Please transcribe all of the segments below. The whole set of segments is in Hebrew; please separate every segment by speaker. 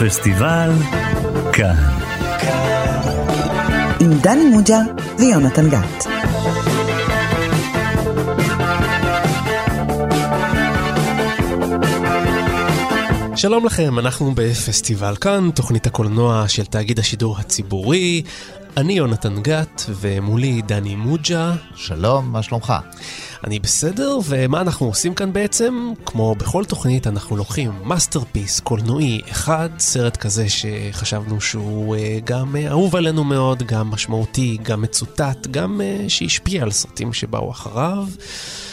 Speaker 1: פסטיבל כאן.
Speaker 2: עם דני מוג'ה ויונתן גת.
Speaker 3: שלום לכם, אנחנו בפסטיבל כאן, תוכנית הקולנוע של תאגיד השידור הציבורי. אני יונתן גת, ומולי דני מוג'ה.
Speaker 4: שלום, מה שלומך?
Speaker 3: אני בסדר, ומה אנחנו עושים כאן בעצם? כמו בכל תוכנית, אנחנו לוקחים masterpiece קולנועי אחד, סרט כזה שחשבנו שהוא אה, גם uh, אהוב עלינו מאוד, גם משמעותי, גם מצוטט, גם uh, שהשפיע על סרטים שבאו אחריו.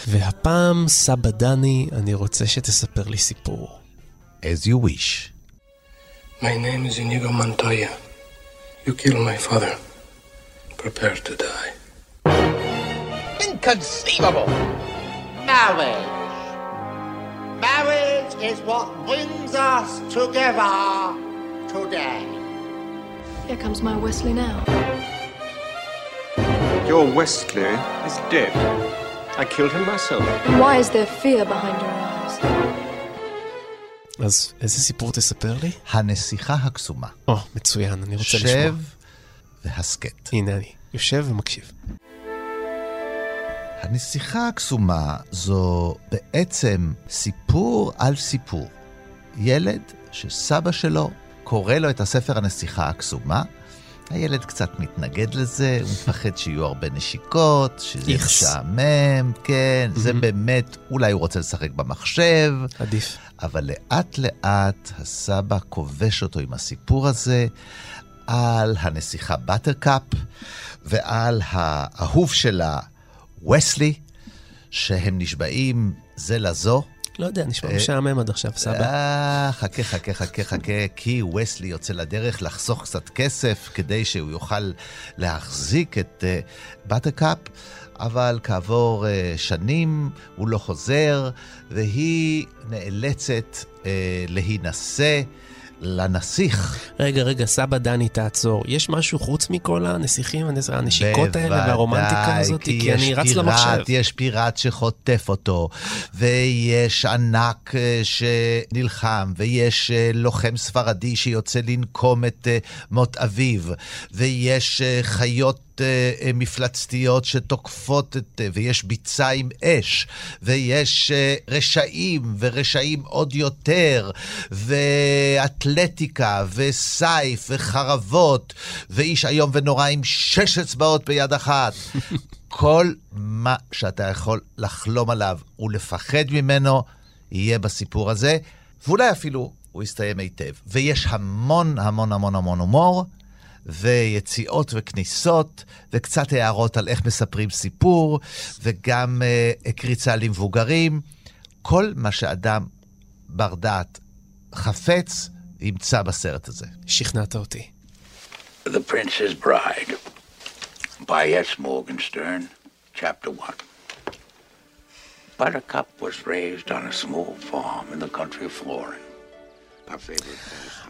Speaker 3: והפעם, סבא דני, אני רוצה שתספר לי סיפור.
Speaker 4: As you wish.
Speaker 5: My name is Inigo Montoya. You killed my father. Prepare to die.
Speaker 6: Inconceivable! Marriage! Marriage is what brings us together today.
Speaker 7: Here comes my Wesley now.
Speaker 8: Your Wesley is dead. I killed him myself.
Speaker 7: And why is there fear behind your eyes?
Speaker 3: אז איזה סיפור תספר לי?
Speaker 4: הנסיכה הקסומה.
Speaker 3: או, מצוין, אני רוצה לשמוע.
Speaker 4: שב והסכת.
Speaker 3: הנה אני, יושב ומקשיב.
Speaker 4: הנסיכה הקסומה זו בעצם סיפור על סיפור. ילד שסבא שלו קורא לו את הספר הנסיכה הקסומה. הילד קצת מתנגד לזה, הוא מפחד שיהיו הרבה נשיקות, שזה. משעמם, כן, זה באמת, אולי הוא רוצה לשחק במחשב.
Speaker 3: עדיף.
Speaker 4: אבל לאט לאט הסבא כובש אותו עם הסיפור הזה על הנסיכה בטרקאפ ועל האהוב שלה, וסלי, שהם נשבעים זה לזו.
Speaker 3: לא יודע, נשמע משעמם עד עכשיו, סבא.
Speaker 4: אה, חכה, חכה, חכה, חכה, כי וסלי יוצא לדרך לחסוך קצת כסף כדי שהוא יוכל להחזיק את uh, בטרקאפ, אבל כעבור uh, שנים הוא לא חוזר, והיא נאלצת להינשא לנסיך.
Speaker 3: רגע, רגע, סבא דני, תעצור. יש משהו חוץ מכל הנסיכים, הנס- הנשיקות האלה והרומנטיקה הזאת? כי אני
Speaker 4: יש
Speaker 3: רץ
Speaker 4: פיראט,
Speaker 3: למחשב.
Speaker 4: יש פיראט שחוטף אותו, ויש ענק אה, שנלחם, ויש אה, לוחם ספרדי שיוצא לנקום את אה, מות אביו, ויש אה, אה, אה, מפלצתיות שתוקפות את... אה, ויש ביצה עם אש, ויש אה, רשעים, ורשעים עוד יותר, ואתלטיקה, וסייף, וחרבות, ואיש איום ונורא עם שש אצבעות ביד אחת. כל מה שאתה יכול לחלום עליו ולפחד ממנו, יהיה בסיפור הזה, ואולי אפילו הוא יסתיים היטב. ויש המון המון המון המון הומור, ויציאות וכניסות, וקצת הערות על איך מספרים סיפור, וגם uh, קריצה למבוגרים. כל מה שאדם בר דעת חפץ, ימצא בסרט הזה.
Speaker 3: שכנעת אותי.
Speaker 9: The Princess Bride by S. Morgenstern, Chapter 1. Buttercup was raised on a small farm in the country of pastime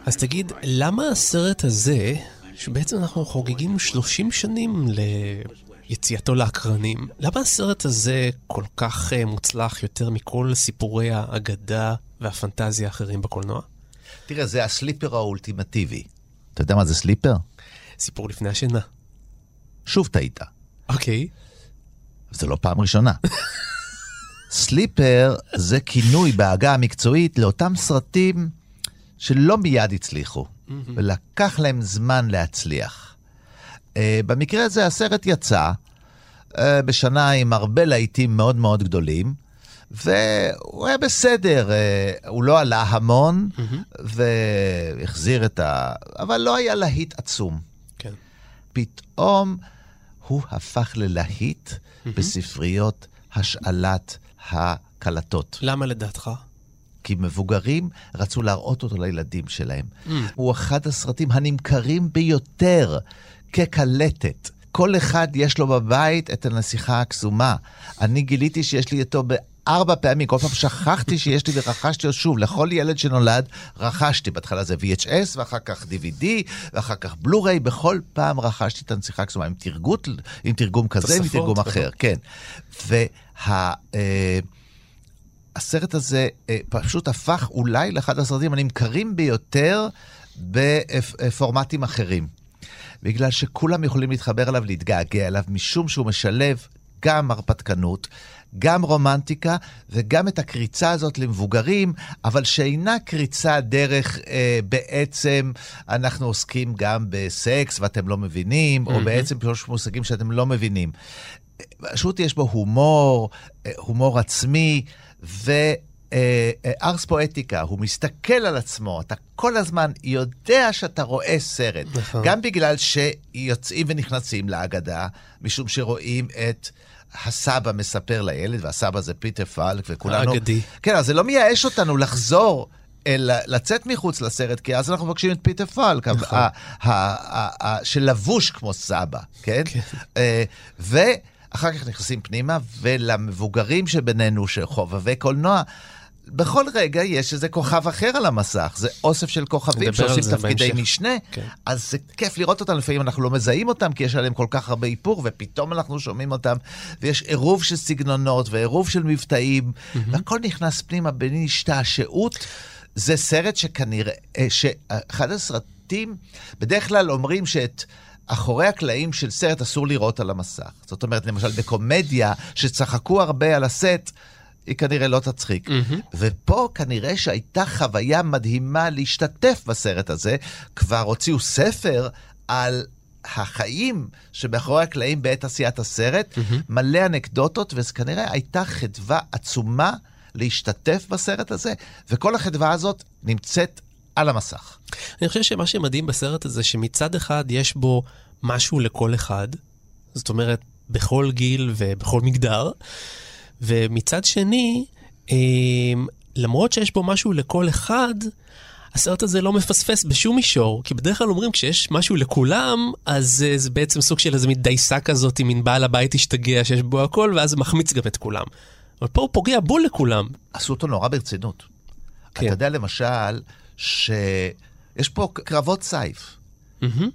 Speaker 3: אז תגיד, למה הסרט הזה, שבעצם אנחנו חוגגים 30 שנים ליציאתו לאקרנים, למה הסרט הזה כל כך אה, מוצלח יותר מכל סיפורי האגדה והפנטזיה האחרים בקולנוע?
Speaker 4: תראה, זה הסליפר האולטימטיבי. אתה יודע מה זה סליפר?
Speaker 3: סיפור לפני השינה.
Speaker 4: שוב טעית.
Speaker 3: אוקיי.
Speaker 4: זה לא פעם ראשונה. סליפר זה כינוי בעגה המקצועית לאותם סרטים שלא מיד הצליחו, ולקח להם זמן להצליח. Uh, במקרה הזה הסרט יצא uh, בשנה עם הרבה להיטים מאוד מאוד גדולים, והוא היה בסדר, uh, הוא לא עלה המון, והחזיר את ה... אבל לא היה להיט עצום.
Speaker 3: כן.
Speaker 4: פתאום הוא הפך ללהיט בספריות השאלת הקלטות.
Speaker 3: למה לדעתך?
Speaker 4: כי מבוגרים רצו להראות אותו לילדים שלהם. הוא אחד הסרטים הנמכרים ביותר כקלטת. כל אחד יש לו בבית את הנסיכה הקסומה. אני גיליתי שיש לי אותו ארבע פעמים, כל פעם שכחתי שיש לי ורכשתי אותו שוב. לכל ילד שנולד רכשתי, בהתחלה זה VHS, ואחר כך DVD, ואחר כך בלו-ריי, בכל פעם רכשתי את הנסיכה הקסומה עם, תרגות, עם תרגום כזה, עם תרגום אחר, כן. וה... אה, הסרט הזה אה, פשוט הפך אולי לאחד הסרטים הנמכרים ביותר בפורמטים אחרים. בגלל שכולם יכולים להתחבר אליו, להתגעגע אליו, משום שהוא משלב גם הרפתקנות, גם רומנטיקה וגם את הקריצה הזאת למבוגרים, אבל שאינה קריצה דרך אה, בעצם אנחנו עוסקים גם בסקס ואתם לא מבינים, mm-hmm. או בעצם פירוש מושגים שאתם לא מבינים. פשוט יש בו הומור, אה, הומור עצמי, ו... אה, אה, ארס פואטיקה, הוא מסתכל על עצמו, אתה כל הזמן יודע שאתה רואה סרט.
Speaker 3: נכון.
Speaker 4: גם בגלל שיוצאים ונכנסים להגדה, משום שרואים את... הסבא מספר לילד, והסבא זה פיטר פלק, וכולנו...
Speaker 3: האגדי.
Speaker 4: כן, אז זה לא מייאש אותנו לחזור אל, לצאת מחוץ לסרט, כי אז אנחנו מבקשים את פיטר פלק,
Speaker 3: נכון.
Speaker 4: שלבוש כמו סבא, כן?
Speaker 3: כן.
Speaker 4: אה, ואחר כך נכנסים פנימה, ולמבוגרים שבינינו, שחובבי קולנוע, בכל רגע יש איזה כוכב אחר על המסך, זה אוסף של כוכבים שעושים תפקידי
Speaker 3: בהמשך.
Speaker 4: משנה,
Speaker 3: כן.
Speaker 4: אז זה כיף לראות אותם, לפעמים אנחנו לא מזהים אותם, כי יש עליהם כל כך הרבה איפור, ופתאום אנחנו שומעים אותם, ויש עירוב של סגנונות ועירוב של מבטאים, והכל נכנס פנימה בין השתעשעות. זה סרט שכנראה, אה, שאחד הסרטים, בדרך כלל אומרים שאת... אחורי הקלעים של סרט אסור לראות על המסך. זאת אומרת, למשל בקומדיה, שצחקו הרבה על הסט, היא כנראה לא תצחיק. Mm-hmm. ופה כנראה שהייתה חוויה מדהימה להשתתף בסרט הזה. כבר הוציאו ספר על החיים שמאחורי הקלעים בעת עשיית הסרט, mm-hmm. מלא אנקדוטות, וזו כנראה הייתה חדווה עצומה להשתתף בסרט הזה, וכל החדווה הזאת נמצאת על המסך.
Speaker 3: אני חושב שמה שמדהים בסרט הזה, שמצד אחד יש בו משהו לכל אחד, זאת אומרת, בכל גיל ובכל מגדר, ומצד שני, אה, למרות שיש בו משהו לכל אחד, הסרט הזה לא מפספס בשום מישור, כי בדרך כלל אומרים כשיש משהו לכולם, אז אה, זה בעצם סוג של איזה מין דייסה כזאת, מין בעל הבית השתגע שיש בו הכל, ואז מחמיץ גם את כולם. אבל פה הוא פוגע בול לכולם.
Speaker 4: עשו אותו נורא ברצינות.
Speaker 3: כן.
Speaker 4: אתה יודע למשל, שיש פה קרבות סייף.
Speaker 3: מהמם.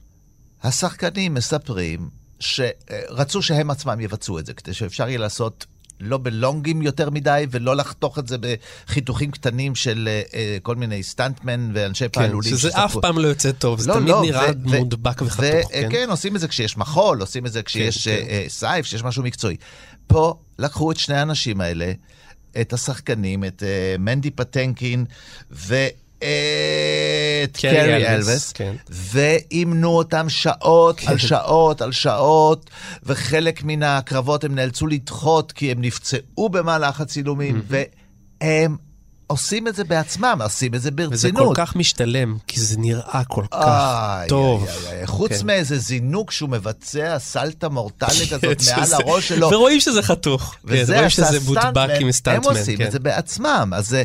Speaker 4: השחקנים מספרים שרצו שהם עצמם יבצעו את זה, כדי שאפשר יהיה לעשות לא בלונגים יותר מדי, ולא לחתוך את זה בחיתוכים קטנים של אה, אה, כל מיני סטנטמן ואנשי
Speaker 3: כן,
Speaker 4: פעלולים.
Speaker 3: שזה
Speaker 4: שספרו-
Speaker 3: אף פעם לא יוצא טוב, זה
Speaker 4: לא,
Speaker 3: תמיד
Speaker 4: לא,
Speaker 3: נראה
Speaker 4: ו- ו-
Speaker 3: מודבק וחתוך,
Speaker 4: ו-
Speaker 3: כן?
Speaker 4: כן, עושים את זה כשיש מחול, עושים את זה כשיש
Speaker 3: כן,
Speaker 4: אה, אה, סייף, כשיש משהו מקצועי. פה לקחו את שני האנשים האלה, את השחקנים, את אה, מנדי פטנקין ואת
Speaker 3: קרי
Speaker 4: קרי אלווס,
Speaker 3: כן.
Speaker 4: ואימנו אותם שעות
Speaker 3: כן.
Speaker 4: על שעות על שעות, וחלק מן הקרבות הם נאלצו לדחות כי הם נפצעו במהלך הצילומים, והם עושים את זה בעצמם, עושים את זה ברצינות.
Speaker 3: וזה כל כך משתלם, כי זה נראה כל כך טוב.
Speaker 4: חוץ
Speaker 3: כן.
Speaker 4: מאיזה זינוק שהוא מבצע סלטה מורטלית הזאת
Speaker 3: כן,
Speaker 4: מעל הראש שלו.
Speaker 3: ורואים שזה חתוך. כן,
Speaker 4: וזה
Speaker 3: רואים
Speaker 4: עשה סטנטמן. הם עושים
Speaker 3: כן.
Speaker 4: את זה בעצמם, אז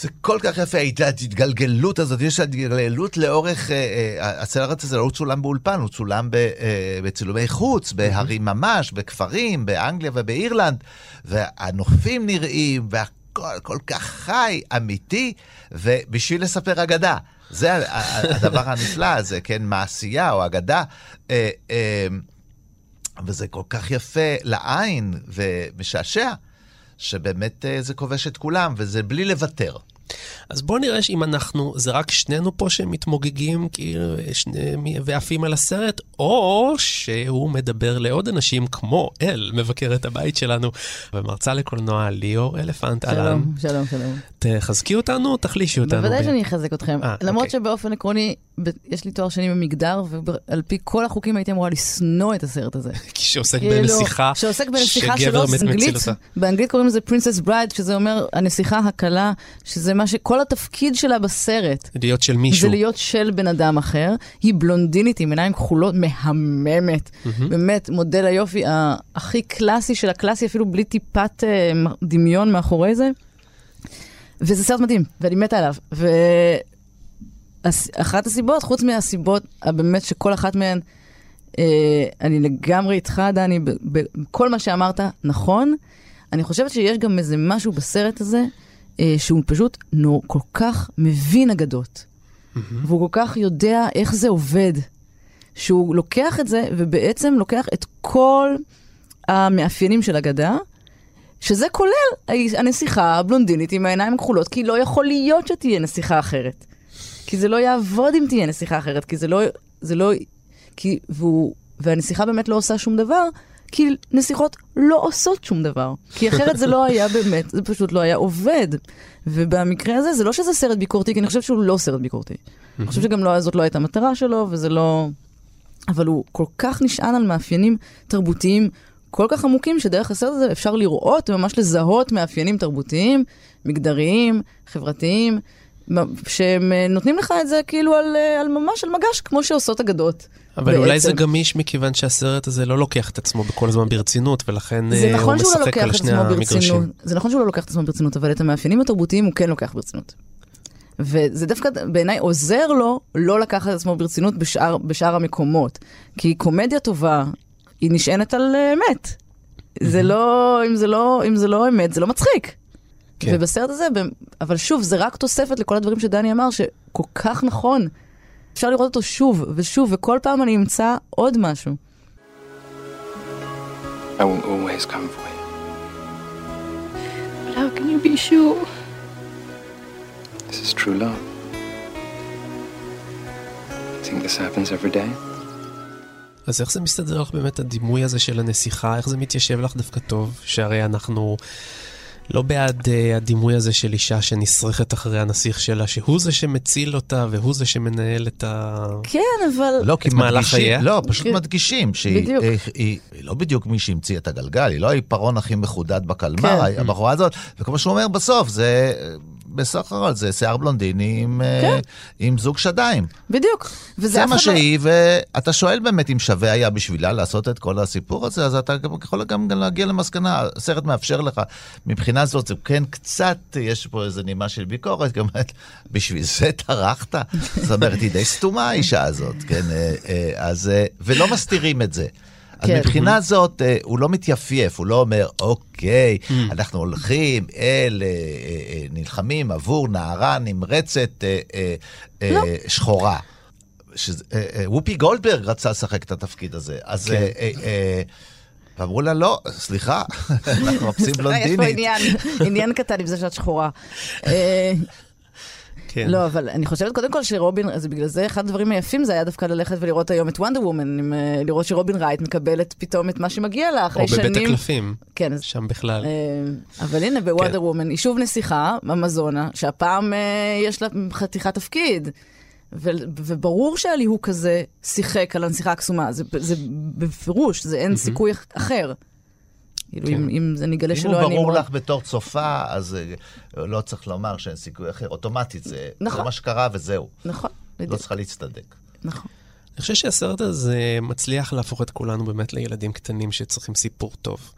Speaker 4: זה... כל כך יפה, ההתגלגלות הזאת, יש התגלגלות לאורך, אה, אה, הסרט הזה לא צולם באולפן, הוא צולם אה, בצילומי חוץ, בהרים ממש, בכפרים, באנגליה ובאירלנד, והנופים נראים, והכל כל כך חי, אמיתי, ובשביל לספר אגדה. זה הדבר הנפלא הזה, כן, מעשייה או אגדה. אה, אה, וזה כל כך יפה לעין ומשעשע, שבאמת אה, זה כובש את כולם, וזה בלי לוותר.
Speaker 3: אז בוא נראה שאם אנחנו, זה רק שנינו פה שמתמוגגים כאילו שני, ועפים על הסרט, או שהוא מדבר לעוד אנשים כמו אל, מבקרת הבית שלנו, ומרצה לקולנוע ליאור אלפנט.
Speaker 10: שלום, שלום, שלום.
Speaker 3: תחזקי אותנו, תחלישי אותנו.
Speaker 10: בוודאי
Speaker 3: ב-
Speaker 10: שאני אחזק אתכם.
Speaker 3: אה,
Speaker 10: למרות
Speaker 3: אוקיי.
Speaker 10: שבאופן עקרוני, ב- יש לי תואר שני במגדר, ועל פי כל החוקים הייתי אמורה לשנוא את הסרט הזה.
Speaker 3: כי שעוסק
Speaker 10: כאילו,
Speaker 3: בנסיכה,
Speaker 10: שעוסק בנסיכה
Speaker 3: אצילה
Speaker 10: אנגלית. באנגלית קוראים לזה Princess Bride, שזה אומר הנסיכה הכלה, שזה מה שכל התפקיד שלה בסרט.
Speaker 3: להיות של מישהו.
Speaker 10: זה להיות של בן אדם אחר. היא בלונדינית עם עיניים כחולות, מהממת. באמת, מודל היופי הכי קלאסי של הקלאסי, אפילו בלי טיפת אה, דמיון מאחורי זה. וזה סרט מדהים, ואני מתה עליו. ואחת הסיבות, חוץ מהסיבות, באמת שכל אחת מהן, אה, אני לגמרי איתך, דני, בכל מה שאמרת נכון. אני חושבת שיש גם איזה משהו בסרט הזה, שהוא פשוט נו, כל כך מבין אגדות. והוא כל כך יודע איך זה עובד. שהוא לוקח את זה, ובעצם לוקח את כל המאפיינים של אגדה, שזה כולל הנסיכה הבלונדינית עם העיניים הכחולות, כי לא יכול להיות שתהיה נסיכה אחרת. כי זה לא יעבוד אם תהיה נסיכה אחרת, כי זה לא... זה לא... כי... והוא... והנסיכה באמת לא עושה שום דבר, כי נסיכות לא עושות שום דבר. כי אחרת זה לא היה באמת, זה פשוט לא היה עובד. ובמקרה הזה, זה לא שזה סרט ביקורתי, כי אני חושבת שהוא לא סרט ביקורתי. אני חושבת שגם לא, זאת לא הייתה המטרה שלו, וזה לא... אבל הוא כל כך נשען על מאפיינים תרבותיים כל כך עמוקים, שדרך הסרט הזה אפשר לראות וממש לזהות מאפיינים תרבותיים, מגדריים, חברתיים, שהם אה, נותנים לך את זה כאילו על, אה, על ממש על מגש, כמו שעושות אגדות.
Speaker 3: אבל
Speaker 10: בעצם.
Speaker 3: אולי זה גמיש מכיוון שהסרט הזה לא לוקח את עצמו בכל הזמן ברצינות, ולכן
Speaker 10: זה
Speaker 3: אה,
Speaker 10: נכון
Speaker 3: הוא
Speaker 10: לא
Speaker 3: משחק
Speaker 10: לוקח
Speaker 3: על שני המגרשים.
Speaker 10: זה נכון שהוא לא לוקח את עצמו ברצינות, אבל את המאפיינים התרבותיים הוא כן לוקח ברצינות. וזה דווקא בעיניי עוזר לו לא לקחת את עצמו ברצינות בשאר, בשאר המקומות. כי קומדיה טובה, היא נשענת על אמת. זה לא, אם זה לא, אם זה לא אמת, זה לא מצחיק.
Speaker 3: כן.
Speaker 10: ובסרט הזה, אבל שוב, זה רק תוספת לכל הדברים שדני אמר, שכל כך נכון. אפשר לראות אותו שוב ושוב, וכל פעם אני אמצא עוד משהו.
Speaker 5: I will always come for you.
Speaker 7: But how can you be sure?
Speaker 5: This is true love. Think this happens every day?
Speaker 3: אז איך זה מסתדר לך באמת הדימוי הזה של הנסיכה? איך זה מתיישב לך דווקא טוב? שהרי אנחנו לא בעד uh, הדימוי הזה של אישה שנסרכת אחרי הנסיך שלה, שהוא זה שמציל אותה והוא זה שמנהל את ה...
Speaker 10: כן, אבל...
Speaker 4: לא, כי
Speaker 3: מהלך
Speaker 4: מדגישים,
Speaker 3: חייה?
Speaker 4: לא, פשוט
Speaker 10: כן.
Speaker 4: מדגישים שהיא
Speaker 10: בדיוק.
Speaker 4: היא, היא, היא לא בדיוק מי שהמציא את הגלגל, היא לא העיפרון הכי מחודד בקלמר,
Speaker 10: כן.
Speaker 4: הבחורה הזאת, וכמו שהוא אומר בסוף, זה בסך הכל זה שיער בלונדיני עם, אה,
Speaker 10: כן.
Speaker 4: עם זוג שדיים.
Speaker 10: בדיוק.
Speaker 4: זה מה
Speaker 10: לא-
Speaker 4: שהיא, ואתה שואל באמת אם שווה היה בשבילה לעשות את כל הסיפור הזה, אז אתה גם יכול גם להגיע למסקנה, הסרט מאפשר לך. מבחינה זאת, זה כן קצת, יש פה איזה נימה של ביקורת, גם בשביל זה טרחת? זאת אומרת, היא די סתומה האישה הזאת, כן? אה, אה, אז, ולא מסתירים את זה. אז
Speaker 10: כן.
Speaker 4: מבחינה זאת, אה, הוא לא מתייפייף, הוא לא אומר, אוקיי, אנחנו הולכים אל, אה, אה, נלחמים עבור נערה נמרצת
Speaker 10: לא.
Speaker 4: שחורה. וופי גולדברג רצה לשחק את התפקיד הזה. אז...
Speaker 3: כן.
Speaker 4: ואמרו לה, לא, סליחה, אנחנו מחפשים
Speaker 10: יש פה
Speaker 4: בלונדינית.
Speaker 10: עניין, עניין קטן עם זה שאת שחורה.
Speaker 3: כן.
Speaker 10: לא, אבל אני חושבת קודם כל שרובין, אז בגלל זה אחד הדברים היפים זה היה דווקא ללכת ולראות היום את וונדר וומן, אה, לראות שרובין רייט מקבלת פתאום את מה שמגיע לה
Speaker 3: או
Speaker 10: אחרי
Speaker 3: בבית
Speaker 10: שנים.
Speaker 3: הקלפים,
Speaker 10: כן,
Speaker 3: שם בכלל.
Speaker 10: אה, אבל הנה, בוונדר וומן, היא שוב נסיכה, אמזונה, שהפעם אה, יש לה חתיכת תפקיד. ו- וברור שהליהוק הזה שיחק על הנסיכה הקסומה, זה, זה בפירוש, זה אין סיכוי אח- אחר. כאילו,
Speaker 3: כן.
Speaker 10: אם, אם זה נגלה
Speaker 4: אם
Speaker 10: שלא
Speaker 4: הוא
Speaker 10: אני...
Speaker 4: ברור
Speaker 10: מאוד-
Speaker 4: לך בתור צופה, אז אה, לא צריך לומר שאין סיכוי אחר. אוטומטית זה זה
Speaker 10: נכון.
Speaker 4: מה שקרה וזהו.
Speaker 10: נכון,
Speaker 4: לא
Speaker 10: בדיוק,
Speaker 4: צריכה להצטדק.
Speaker 10: נכון.
Speaker 3: אני חושב שהסרט הזה מצליח להפוך את כולנו באמת לילדים קטנים שצריכים סיפור טוב.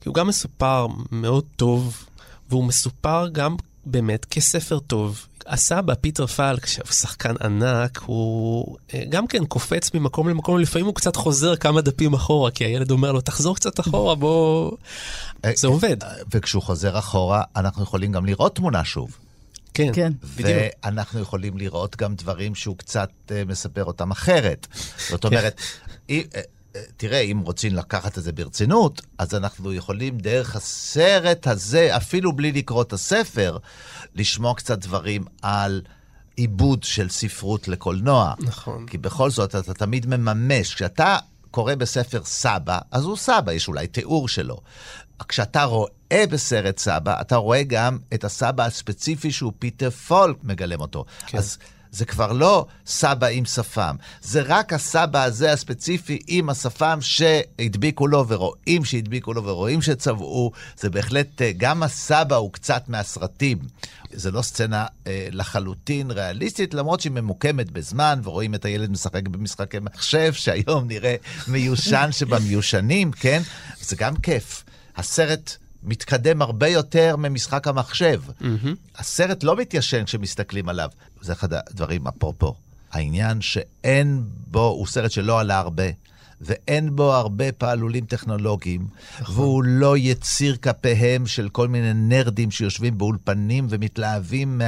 Speaker 3: כי הוא גם מסופר מאוד טוב, והוא מסופר גם באמת כספר טוב. הסבא, פיטר פלק, שהוא שחקן ענק, הוא אה, גם כן קופץ ממקום למקום, לפעמים הוא קצת חוזר כמה דפים אחורה, כי הילד אומר לו, תחזור קצת אחורה, בוא... זה עובד.
Speaker 4: וכשהוא חוזר אחורה, אנחנו יכולים גם לראות תמונה שוב.
Speaker 3: כן,
Speaker 10: כן.
Speaker 3: בדיוק.
Speaker 4: ואנחנו יכולים לראות גם דברים שהוא קצת אה, מספר אותם אחרת. זאת אומרת, אה, אה, תראה, אם רוצים לקחת את זה ברצינות, אז אנחנו יכולים דרך הסרט הזה, אפילו בלי לקרוא את הספר, לשמוע קצת דברים על עיבוד של ספרות לקולנוע.
Speaker 3: נכון.
Speaker 4: כי בכל זאת, אתה תמיד מממש. כשאתה קורא בספר סבא, אז הוא סבא, יש אולי תיאור שלו. כשאתה רואה בסרט סבא, אתה רואה גם את הסבא הספציפי שהוא פיטר פולק מגלם אותו. כן. אז זה כבר לא סבא עם שפם, זה רק הסבא הזה הספציפי עם השפם שהדביקו לו ורואים שהדביקו לו ורואים שצבעו. זה בהחלט, אה, גם הסבא הוא קצת מהסרטים. זה לא סצנה אה, לחלוטין ריאליסטית, למרות שהיא ממוקמת בזמן, ורואים את הילד משחק במשחקי מחשב, שהיום נראה מיושן שבמיושנים, כן? זה גם כיף. הסרט מתקדם הרבה יותר ממשחק המחשב. Mm-hmm. הסרט לא מתיישן כשמסתכלים עליו. זה אחד הדברים, אפרופו, העניין שאין בו, הוא סרט שלא עלה הרבה. ואין בו הרבה פעלולים טכנולוגיים, והוא לא יציר כפיהם של כל מיני נרדים שיושבים באולפנים ומתלהבים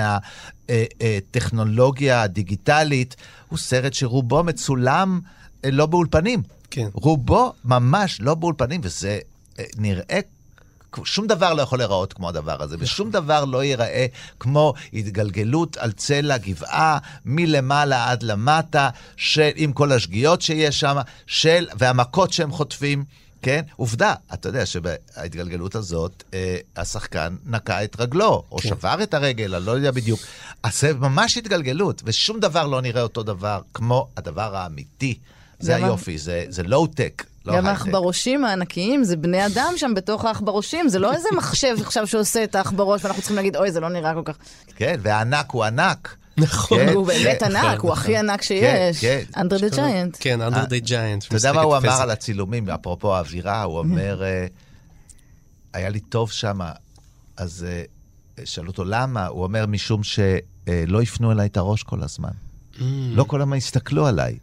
Speaker 4: מהטכנולוגיה הדיגיטלית. הוא סרט שרובו מצולם אה, לא באולפנים.
Speaker 3: כן.
Speaker 4: רובו ממש לא באולפנים, וזה אה, נראה שום דבר לא יכול להיראות כמו הדבר הזה, ושום דבר לא ייראה כמו התגלגלות על צלע גבעה, מלמעלה עד למטה, של, עם כל השגיאות שיש שם, של, והמכות שהם חוטפים. כן? עובדה, אתה יודע שבהתגלגלות הזאת, אה, השחקן נקע את רגלו, או
Speaker 3: כן.
Speaker 4: שבר את הרגל, אני לא יודע בדיוק. אז זה ממש התגלגלות, ושום דבר לא נראה אותו דבר כמו הדבר האמיתי. זה היופי, זה לואו-טק, לא
Speaker 10: גם. העכברושים הענקיים, זה בני אדם שם בתוך העכברושים, זה לא איזה מחשב עכשיו שעושה את העכברוש, ואנחנו צריכים להגיד, אוי, זה לא נראה כל כך...
Speaker 4: כן, והענק הוא ענק.
Speaker 3: נכון.
Speaker 4: כן,
Speaker 10: הוא באמת
Speaker 4: כן,
Speaker 10: ענק, הוא. הכי ענק שיש.
Speaker 4: כן.
Speaker 10: אנדר דה ג'יינט.
Speaker 3: כן, אנדר די ג'יינט.
Speaker 4: אתה יודע מה הוא אמר על הצילומים, אפרופו האווירה? הוא אומר, אה, היה לי טוב שם, אז אה, שאלו אותו למה, הוא אומר, משום שלא הפנו אליי את הראש כל הזמן.
Speaker 3: Mm.
Speaker 4: לא כל הזמן הסתכלו עליי.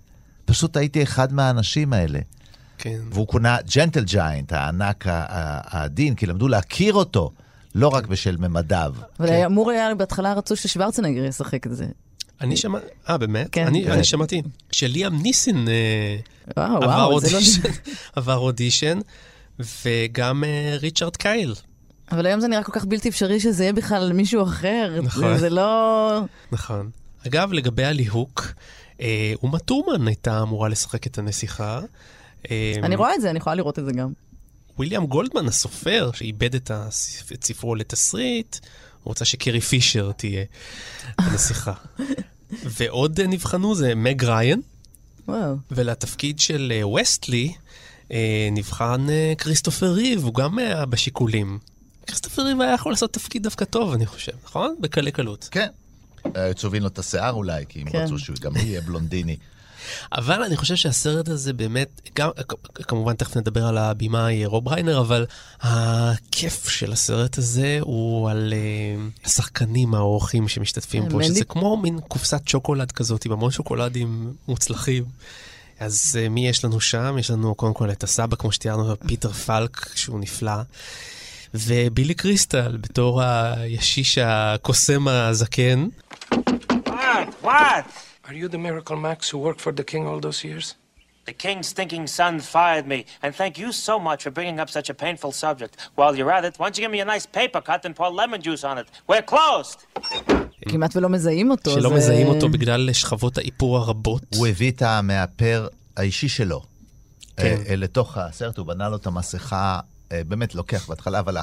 Speaker 4: פשוט הייתי אחד מהאנשים האלה.
Speaker 3: כן.
Speaker 4: והוא כונה ג'נטל ג'יינט, הענק העדין, כי למדו להכיר אותו, לא רק בשל ממדיו.
Speaker 10: אבל אמור היה, בהתחלה רצו ששוורצנגר ישחק את זה.
Speaker 3: אני שמעתי, אה באמת?
Speaker 10: כן.
Speaker 3: אני
Speaker 4: כן.
Speaker 3: אני שמעתי שליאם ניסן אה,
Speaker 10: וואו,
Speaker 3: עבר
Speaker 10: וואו, לא...
Speaker 3: אודישן, עבר אודישן, וגם אה, ריצ'רד קייל.
Speaker 10: אבל היום זה נראה כל כך בלתי אפשרי שזה יהיה בכלל מישהו אחר.
Speaker 3: נכון.
Speaker 10: זה לא...
Speaker 3: נכון. אגב, לגבי הליהוק, אה, אומה טורמן הייתה אמורה לשחק את הנסיכה. אה,
Speaker 10: אני רואה את זה, אני יכולה לראות את זה גם.
Speaker 3: וויליאם גולדמן, הסופר, שאיבד את, הספ... את ספרו לתסריט, הוא רוצה שקרי פישר תהיה הנסיכה. ועוד אה, נבחנה זה מג ראיין,
Speaker 10: וואו.
Speaker 3: ולתפקיד של אה, וסטלי אה, נבחן כריסטופר ריב, הוא גם היה בשיקולים. כריסטופר ריב היה יכול לעשות תפקיד דווקא טוב, אני חושב, נכון? בקלי קלות.
Speaker 4: כן. צובעים לו את השיער אולי, כי הם
Speaker 10: כן.
Speaker 4: רצו שהוא גם יהיה בלונדיני.
Speaker 3: אבל אני חושב שהסרט הזה באמת, גם, כמובן תכף נדבר על הבמאי רוב ריינר, אבל הכיף של הסרט הזה הוא על אה, השחקנים האורחים שמשתתפים פה, שזה כמו מין קופסת שוקולד כזאת עם המון שוקולדים מוצלחים. אז uh, מי יש לנו שם? יש לנו קודם כל את הסבא, כמו שתיארנו, פיטר פלק, שהוא נפלא. ובילי קריסטל, בתור הישיש הקוסם הזקן.
Speaker 11: What? What?
Speaker 5: Are you the Miracle Max who worked for the king all those years?
Speaker 11: The king's stinking son fired me, and thank you so much for bringing up such a painful subject. While you're at it, why don't you give me a nice paper cut and pour lemon juice on it? We're closed!
Speaker 10: כמעט ולא מזהים אותו.
Speaker 3: שלא
Speaker 10: זה-
Speaker 3: מזהים אותו בגלל שכבות האיפור הרבות.
Speaker 4: הוא הביא את המאפר האישי שלו
Speaker 3: כן.
Speaker 4: אה, אה, לתוך הסרט, הוא בנה לו את המסכה, אה, באמת לוקח בהתחלה, אבל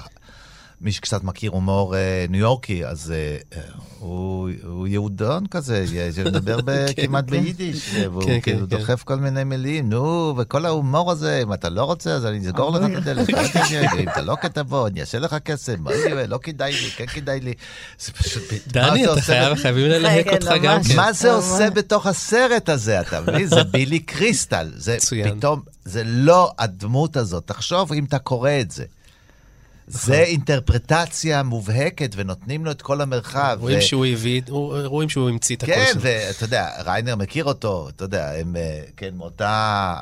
Speaker 4: מי שקצת מכיר הומור אה, ניו יורקי, אז אה, אה, הוא הוא יהודון כזה, שמדבר ב- כמעט ביידיש, אה, והוא
Speaker 3: כן, כן,
Speaker 4: כאילו
Speaker 3: כן.
Speaker 4: דוחף כל מיני מילים, נו, וכל ההומור הזה, אם אתה לא רוצה, אז אני אסגור לך את הדלת, אל תגיד, אם אתה לא כתבוא, אני אעשה לך כסף, מה יהיה, לא כדאי לי, כן כדאי לי. זה פשוט...
Speaker 3: דני,
Speaker 4: זה
Speaker 3: אתה חייב, חייבים ללהק
Speaker 10: כן,
Speaker 3: אותך גם. כן.
Speaker 4: מה זה. עושה בתוך הסרט הזה, אתה מבין? זה בילי קריסטל. זה. פתאום, זה לא הדמות הזאת. תחשוב אם אתה קורא את זה. זה אינטרפרטציה מובהקת, ונותנים לו את כל המרחב.
Speaker 3: רואים
Speaker 4: ו-
Speaker 3: שהוא הביא, רואים שהוא המציא את הכל
Speaker 4: כן,
Speaker 3: שלו.
Speaker 4: ואתה יודע, ריינר מכיר אותו, אתה יודע, הם, אה, כן, מאותה,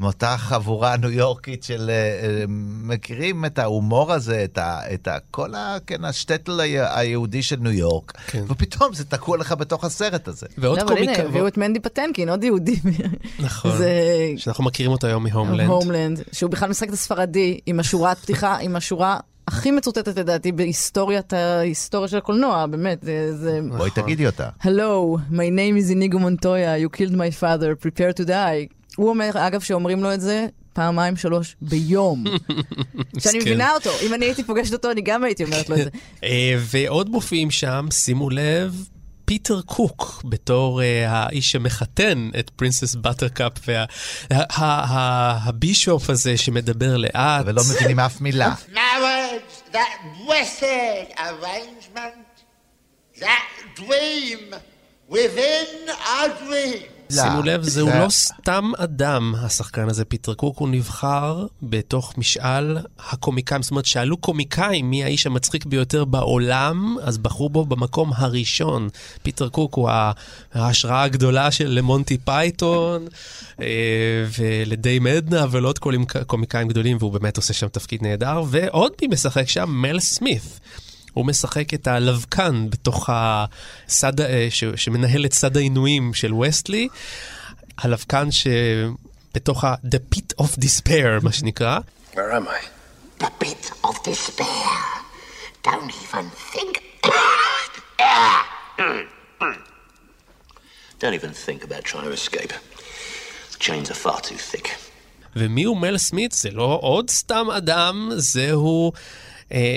Speaker 4: מאותה חבורה ניו יורקית של, אה, אה, מכירים את ההומור הזה, את, ה, את ה, כל ה, כן, השטטל היהודי של ניו יורק,
Speaker 3: כן.
Speaker 4: ופתאום זה תקוע לך בתוך הסרט הזה.
Speaker 3: ועוד
Speaker 10: לא, אבל הנה,
Speaker 3: קומיקה,
Speaker 10: הביאו את מנדי פטנקין, עוד יהודי.
Speaker 3: נכון,
Speaker 10: זה...
Speaker 3: שאנחנו מכירים אותו היום מהומלנד.
Speaker 10: הומלנד, שהוא בכלל משחק את הספרדי עם השורת פתיחה, עם השורה הכי מצוטטת לדעתי בהיסטוריית ההיסטוריה של הקולנוע, באמת, זה... זה...
Speaker 4: בואי תגידי אותה.
Speaker 10: Hello, my name is Inigo Montoya, you killed my father, prepare to die. הוא אומר, אגב, שאומרים לו את זה פעמיים, שלוש, ביום. שאני
Speaker 3: מסכן.
Speaker 10: מבינה אותו, אם אני הייתי פוגשת אותו, אני גם הייתי אומרת לו את זה.
Speaker 3: אה, ועוד מופיעים שם, שימו לב, פיטר קוק, בתור אה, האיש שמחתן את Princess בטרקאפ, וה bishop הזה שמדבר לאט.
Speaker 4: ולא מבינים אף מילה.
Speaker 6: That blessed arrangement, that dream within a dream.
Speaker 3: שימו לב, זהו
Speaker 4: זה-
Speaker 3: לא סתם אדם, השחקן הזה, פיטר קוק, הוא נבחר בתוך משאל הקומיקאים. זאת אומרת, שאלו קומיקאים מי האיש המצחיק ביותר בעולם, אז בחרו בו במקום הראשון. פיטר קוק הוא ההשראה הגדולה של למונטי פייתון, אה, ול Dame עדנה, ולעוד קומיקאים גדולים, והוא באמת עושה שם תפקיד נהדר. ועוד מי משחק שם? מל סמית. הוא משחק את הלבקן בתוך הסד, אה, ש, שמנהל את סד העינויים של וסטלי. הלבקן שבתוך ה... The Pit of Despair, מה שנקרא.
Speaker 5: Where am I?
Speaker 6: the pit of despair. Don't even think.
Speaker 12: Don't even think about trying to escape. The chains are far too thick.
Speaker 3: ומי הוא מל סמית? זה לא עוד סתם אדם, זהו אה,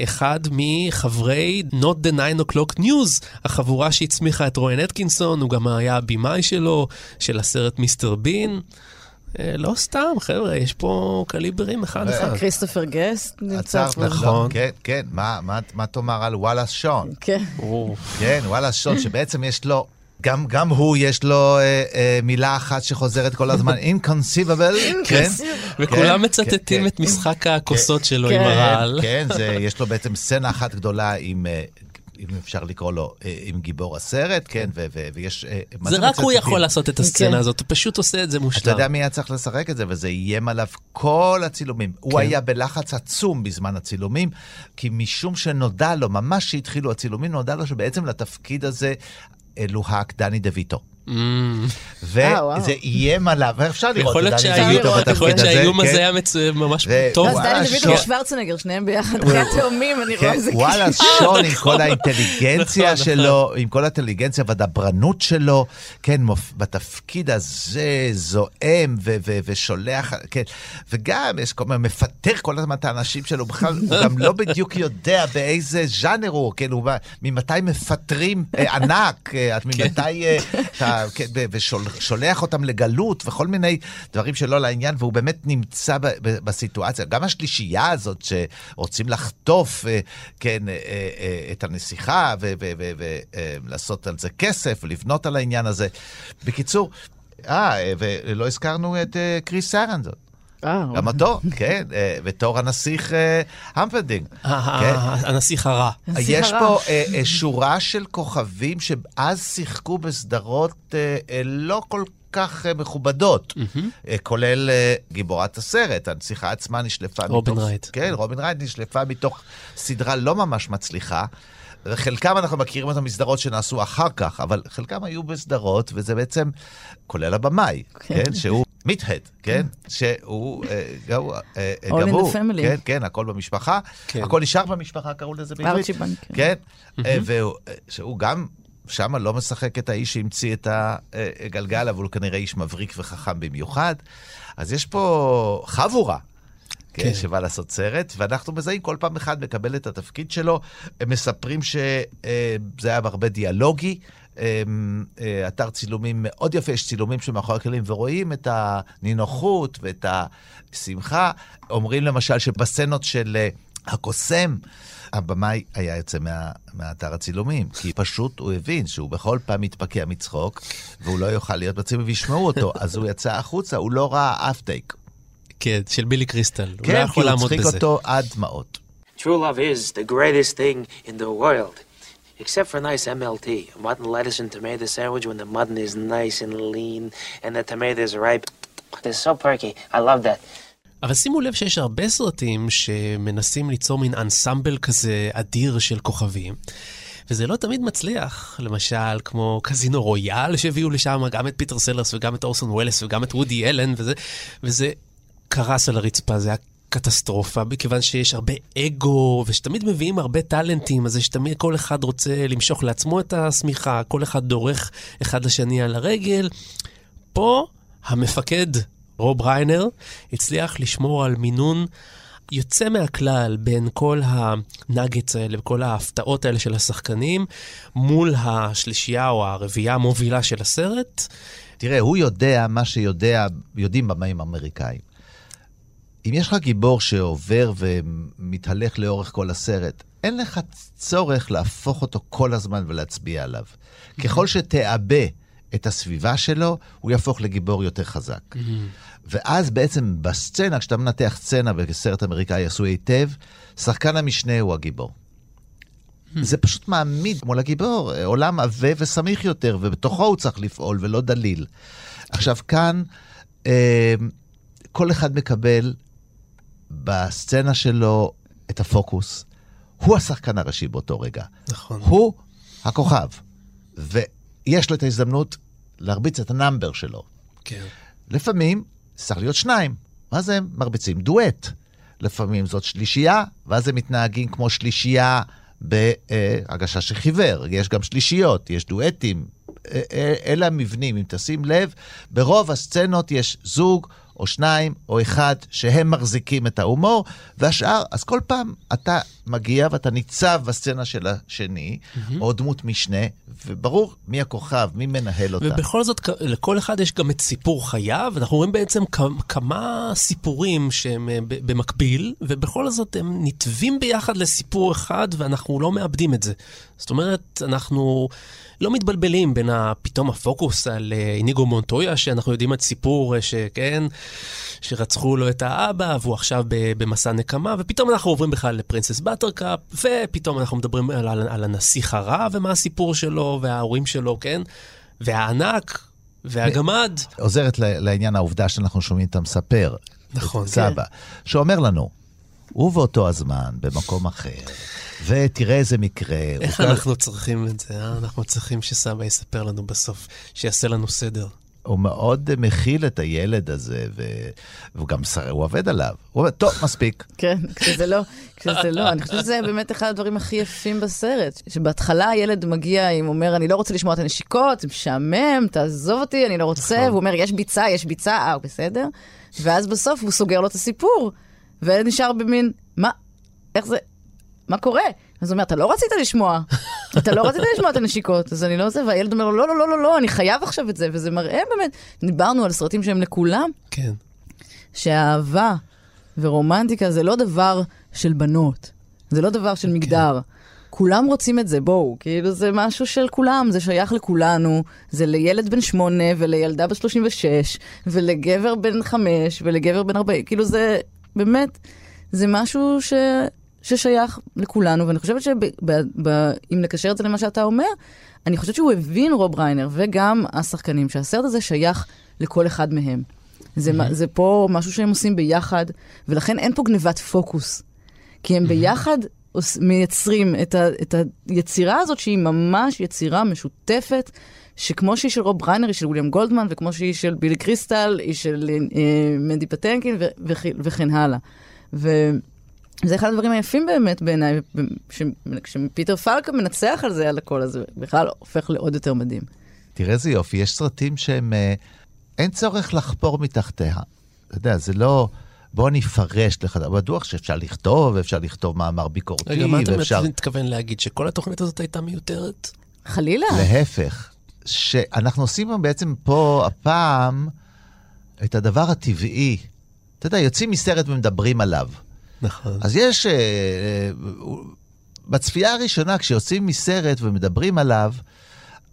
Speaker 3: אחד מחברי Not the 9 O'Clock News, החבורה שהצמיחה את רוין אטקינסון, הוא גם היה הבמאי שלו, של הסרט מיסטר בין. אה, לא סתם, חבר'ה, יש פה קליברים אחד-אחד.
Speaker 10: כריסטופר גסט נמצא
Speaker 4: עצר,
Speaker 10: פה.
Speaker 3: נכון.
Speaker 4: כן, כן, מה- מה- מה תאמר על וואלאס שון?
Speaker 10: כן.
Speaker 4: כן, וואלאס שון, שבעצם יש לו... גם, גם הוא, יש לו אה, אה, מילה אחת שחוזרת כל הזמן, inconceivable, כן?
Speaker 3: וכולם
Speaker 4: כן,
Speaker 3: מצטטים
Speaker 4: כן,
Speaker 3: את משחק הכוסות שלו
Speaker 10: כן.
Speaker 3: עם הרעל.
Speaker 4: כן, זה, יש לו בעצם סצנה אחת גדולה עם... אה, אם אפשר לקרוא לו, אה, עם גיבור הסרט, כן, ו- ו- ויש... אה, מה
Speaker 3: זה רק הוא? יכול לעשות את הסצנה
Speaker 10: כן.
Speaker 3: הזאת, הוא פשוט עושה את זה
Speaker 4: אתה
Speaker 3: מושלם.
Speaker 4: יודע מי היה צריך לשחק את זה, וזה איים עליו כל הצילומים. הוא
Speaker 3: כן.
Speaker 4: היה בלחץ עצום בזמן הצילומים, כי משום שנודע לו, ממש כשהתחילו הצילומים, נודע לו שבעצם לתפקיד הזה לוהק דני דויטו. וזה איים עליו, ואפשר לראות
Speaker 3: יכול
Speaker 4: את
Speaker 3: להיות
Speaker 4: דני
Speaker 3: שהאיום-
Speaker 4: דויטו
Speaker 10: יכול
Speaker 3: יכול להיות
Speaker 4: בתפקיד הזה.
Speaker 3: שהאיום הזה
Speaker 4: כן.
Speaker 3: היה מצ- ממש טוב.
Speaker 10: אז
Speaker 4: וואלה,
Speaker 10: דני דויטו. ושוורצנגר, שניהם ביחד, אחרי התאומים, אני רואה
Speaker 4: כן,
Speaker 10: איזה
Speaker 4: וואלה. שון עם כל האינטליגנציה
Speaker 3: נכון,
Speaker 4: שלו, עם כל האינטליגנציה והדברנות שלו, כן, בתפקיד הזה זועם ושולח, כן, וגם יש כל מיני, מפטר כל הזמן את האנשים שלו, בכלל, הוא גם לא בדיוק יודע באיזה ז'אנר הוא, כן, הוא, ממתי מפטרים אה, ענק, אה, את ממתי, אה, ושולח אותם לגלות וכל מיני דברים שלא לעניין, והוא באמת נמצא בסיטואציה. גם השלישייה הזאת שרוצים לחטוף, אה, כן, אה, אה, את הנסיכה ולעשות על זה כסף ולבנות על העניין הזה. בקיצור, אה, ולא הזכרנו את כריס סרנדון.
Speaker 10: אה,
Speaker 4: גם אותו, כן, אה, בתור הנסיך אה, המפרדינק.
Speaker 3: ה-
Speaker 4: כן.
Speaker 3: הנסיך הרע.
Speaker 4: יש. פה אה, אה, שורה של כוכבים שאז שיחקו בסדרות אה, אה, לא כל כך אה, מכובדות, אה, כולל אה, גיבורת הסרט, הנסיכה עצמה נשלפה
Speaker 3: רובין
Speaker 4: מתוך...
Speaker 3: Wright.
Speaker 4: כן, רובין רייט נשלפה מתוך סדרה לא ממש מצליחה. וחלקם אנחנו מכירים אותם מסדרות שנעשו אחר כך, אבל חלקם היו בסדרות, וזה בעצם, כולל הבמאי, כן, שהוא מיטהד, כן, שהוא, אה, גם הוא, אה, גם הוא,
Speaker 10: family.
Speaker 4: כן, כן, הכל במשפחה,
Speaker 3: כן.
Speaker 4: הכל נשאר במשפחה, קראו לזה בעברית.
Speaker 10: ארצ'יבנק, כן.
Speaker 4: כן, אה, והוא- אה, שהוא גם שם לא משחק את האיש שהמציא את הגלגל, אבל הוא כנראה איש מבריק וחכם במיוחד. אז יש פה חבורה. כן,
Speaker 3: כן.
Speaker 4: שבא לעשות סרט, ואנחנו מזהים כל פעם אחד מקבל את התפקיד שלו. הם מספרים שזה היה הרבה דיאלוגי. אה, אה, אתר צילומים מאוד יפה, יש צילומים שמאחורי הקלעים, ורואים את הנינוחות ואת השמחה. אומרים למשל שבסצנות של אה, הקוסם, הבמאי היה יוצא מה, מאתר הצילומים, כי פשוט הוא הבין שהוא בכל פעם מתפקע מצחוק, והוא לא יוכל להיות בצילום וישמעו אותו, אז הוא יצא החוצה, הוא לא ראה אף טייק.
Speaker 3: כן, של בילי קריסטל. הוא לא
Speaker 4: כן, כי
Speaker 3: יכול
Speaker 4: הוא
Speaker 3: לעמוד
Speaker 4: צחיק
Speaker 3: בזה.
Speaker 4: אותו עד דמעות.
Speaker 11: True love is the greatest thing in the world. Except for a nice MLT, a mutton, lettuce, and tomato sandwich when the mutton is nice and lean and the tomatoes are ripe. It's so perky. I love that.
Speaker 3: אבל שימו לב שיש הרבה סרטים שמנסים ליצור מין אנסמבל כזה אדיר של כוכבים. וזה לא תמיד מצליח, למשל כמו קזינו רויאל שהביאו לשם גם את פיטר סלרס וגם את אורסון וולס וגם את וודי אלן וזה, וזה קרס על הרצפה, זה היה קטסטרופה, מכיוון שיש הרבה אגו ושתמיד מביאים הרבה טאלנטים, אז יש תמיד כל אחד רוצה למשוך לעצמו את השמיכה, כל אחד דורך אחד לשני על הרגל. פה המפקד רוב ריינר הצליח לשמור על מינון יוצא מהכלל בין כל הנאגץ האלה וכל ההפתעות האלה של השחקנים מול השלישייה או הרביעייה המובילה של הסרט.
Speaker 4: תראה, הוא יודע מה שיודע, יודעים במאים אמריקאים. אם יש לך גיבור שעובר ומתהלך לאורך כל הסרט, אין לך צורך להפוך אותו כל הזמן ולהצביע עליו. ככל שתעבה את הסביבה שלו, הוא יהפוך לגיבור יותר חזק. ואז בעצם בסצנה, כשאתה מנתח סצנה בסרט אמריקאי עשוי היטב, שחקן המשנה הוא הגיבור. זה פשוט מעמיד מול הגיבור, עולם עבה וסמיך יותר, ובתוכו הוא צריך לפעול ולא דליל. עכשיו כאן, אה, כל אחד מקבל בסצנה שלו את הפוקוס. הוא השחקן הראשי באותו רגע.
Speaker 3: נכון.
Speaker 4: הוא הכוכב. ויש לו את ההזדמנות להרביץ את ה number שלו.
Speaker 3: כן.
Speaker 4: לפעמים צריך להיות שניים. מה זה? מרביצים דואט. לפעמים זאת שלישייה, ואז הם מתנהגים כמו שלישייה בהגשה של חיוור. יש גם שלישיות, יש דואטים. אה, אה, אלה המבנים, אם תשים לב, ברוב הסצנות יש זוג או שניים או אחד שהם מחזיקים את ההומור, והשאר, אז כל פעם אתה מגיע ואתה ניצב בסצנה של השני, mm-hmm. או דמות משנה, וברור מי הכוכב, מי מנהל אותה.
Speaker 3: ובכל זאת, לכל אחד יש גם את סיפור חייו, אנחנו רואים בעצם כמה סיפורים שהם אה, במקביל, ובכל זאת הם נתבים ביחד לסיפור אחד, ואנחנו לא מאבדים את זה. זאת אומרת, אנחנו... לא מתבלבלים בין פתאום הפוקוס על אה, איניגו מונטויה, שאנחנו יודעים את סיפור אה, שכן, שרצחו לו את האבא, והוא עכשיו במסע נקמה, ופתאום אנחנו עוברים בכלל לפרינסס באטרקאפ, ופתאום אנחנו מדברים על, על, על הנסיך הרע ומה הסיפור שלו, וההורים שלו, כן? והענק, והגמד.
Speaker 4: עוזרת לעניין העובדה שאנחנו שומעים את המספר. נכון. את סבא, כן. שאומר לנו, ובאותו הזמן, במקום אחר, ותראה איזה מקרה.
Speaker 3: איך אנחנו כל... צריכים את זה, אה? אנחנו צריכים שסבא יספר לנו בסוף, שיעשה לנו סדר.
Speaker 4: הוא מאוד מכיל את הילד הזה, ו... והוא גם, שר... הוא עובד עליו. הוא אומר, טוב, מספיק.
Speaker 10: כן, כשזה לא, כשזה לא. אני חושבת שזה באמת אחד הדברים הכי יפים בסרט. שבהתחלה הילד מגיע, עם אומר, אני לא רוצה לשמוע את הנשיקות, זה משעמם, תעזוב אותי, אני לא רוצה, נכון. והוא אומר, יש ביצה, יש ביצה, אה, בסדר. ואז בסוף הוא סוגר לו את הסיפור. והילד נשאר במין, מה? איך זה? מה קורה? אז הוא אומר, אתה לא רצית לשמוע, אתה לא רצית לשמוע את הנשיקות, אז אני לא זה, והילד אומר לו, לא, לא, לא, לא, לא, אני חייב עכשיו את זה, וזה מראה באמת, דיברנו על סרטים שהם לכולם,
Speaker 3: כן.
Speaker 10: שאהבה ורומנטיקה זה לא דבר של בנות, זה לא דבר של כן. מגדר. כולם רוצים את זה, בואו, כאילו זה משהו של כולם, זה שייך לכולנו, זה לילד בן שמונה ולילדה בת 36, ולגבר בן חמש ולגבר בן ארבעים, כאילו זה באמת, זה משהו ש... ששייך לכולנו, ואני חושבת שאם נקשר את זה למה שאתה אומר, אני חושבת שהוא הבין, רוב ריינר, וגם השחקנים, שהסרט הזה שייך לכל אחד מהם. זה, mm-hmm. זה פה משהו שהם עושים ביחד, ולכן אין פה גניבת פוקוס. כי הם mm-hmm. ביחד מייצרים את, ה, את היצירה הזאת, שהיא ממש יצירה משותפת, שכמו שהיא של רוב ריינר, היא של וויליאם גולדמן, וכמו שהיא של בילי קריסטל, היא של אה, מנדי פטנקין, ו- וכן הלאה. ו... זה אחד הדברים היפים באמת בעיניי, כשפיטר פלקה מנצח על זה, על הכל הזה, בכלל הופך לעוד יותר מדהים.
Speaker 4: תראה איזה יופי, יש סרטים שהם, אה, אין צורך לחפור מתחתיה. אתה יודע, זה לא... בוא אני אפרש לך, בטוח שאפשר לכתוב, אפשר לכתוב מאמר ביקורתי,
Speaker 3: רגע, מה אתה ואפשר... מתכוון להגיד, שכל התוכנית הזאת הייתה מיותרת?
Speaker 10: חלילה.
Speaker 4: להפך, שאנחנו עושים בעצם פה, הפעם, את הדבר הטבעי. אתה יודע, יוצאים מסרט ומדברים עליו.
Speaker 3: נכון.
Speaker 4: אז יש... אה, אה, בצפייה הראשונה, כשיוצאים מסרט ומדברים עליו,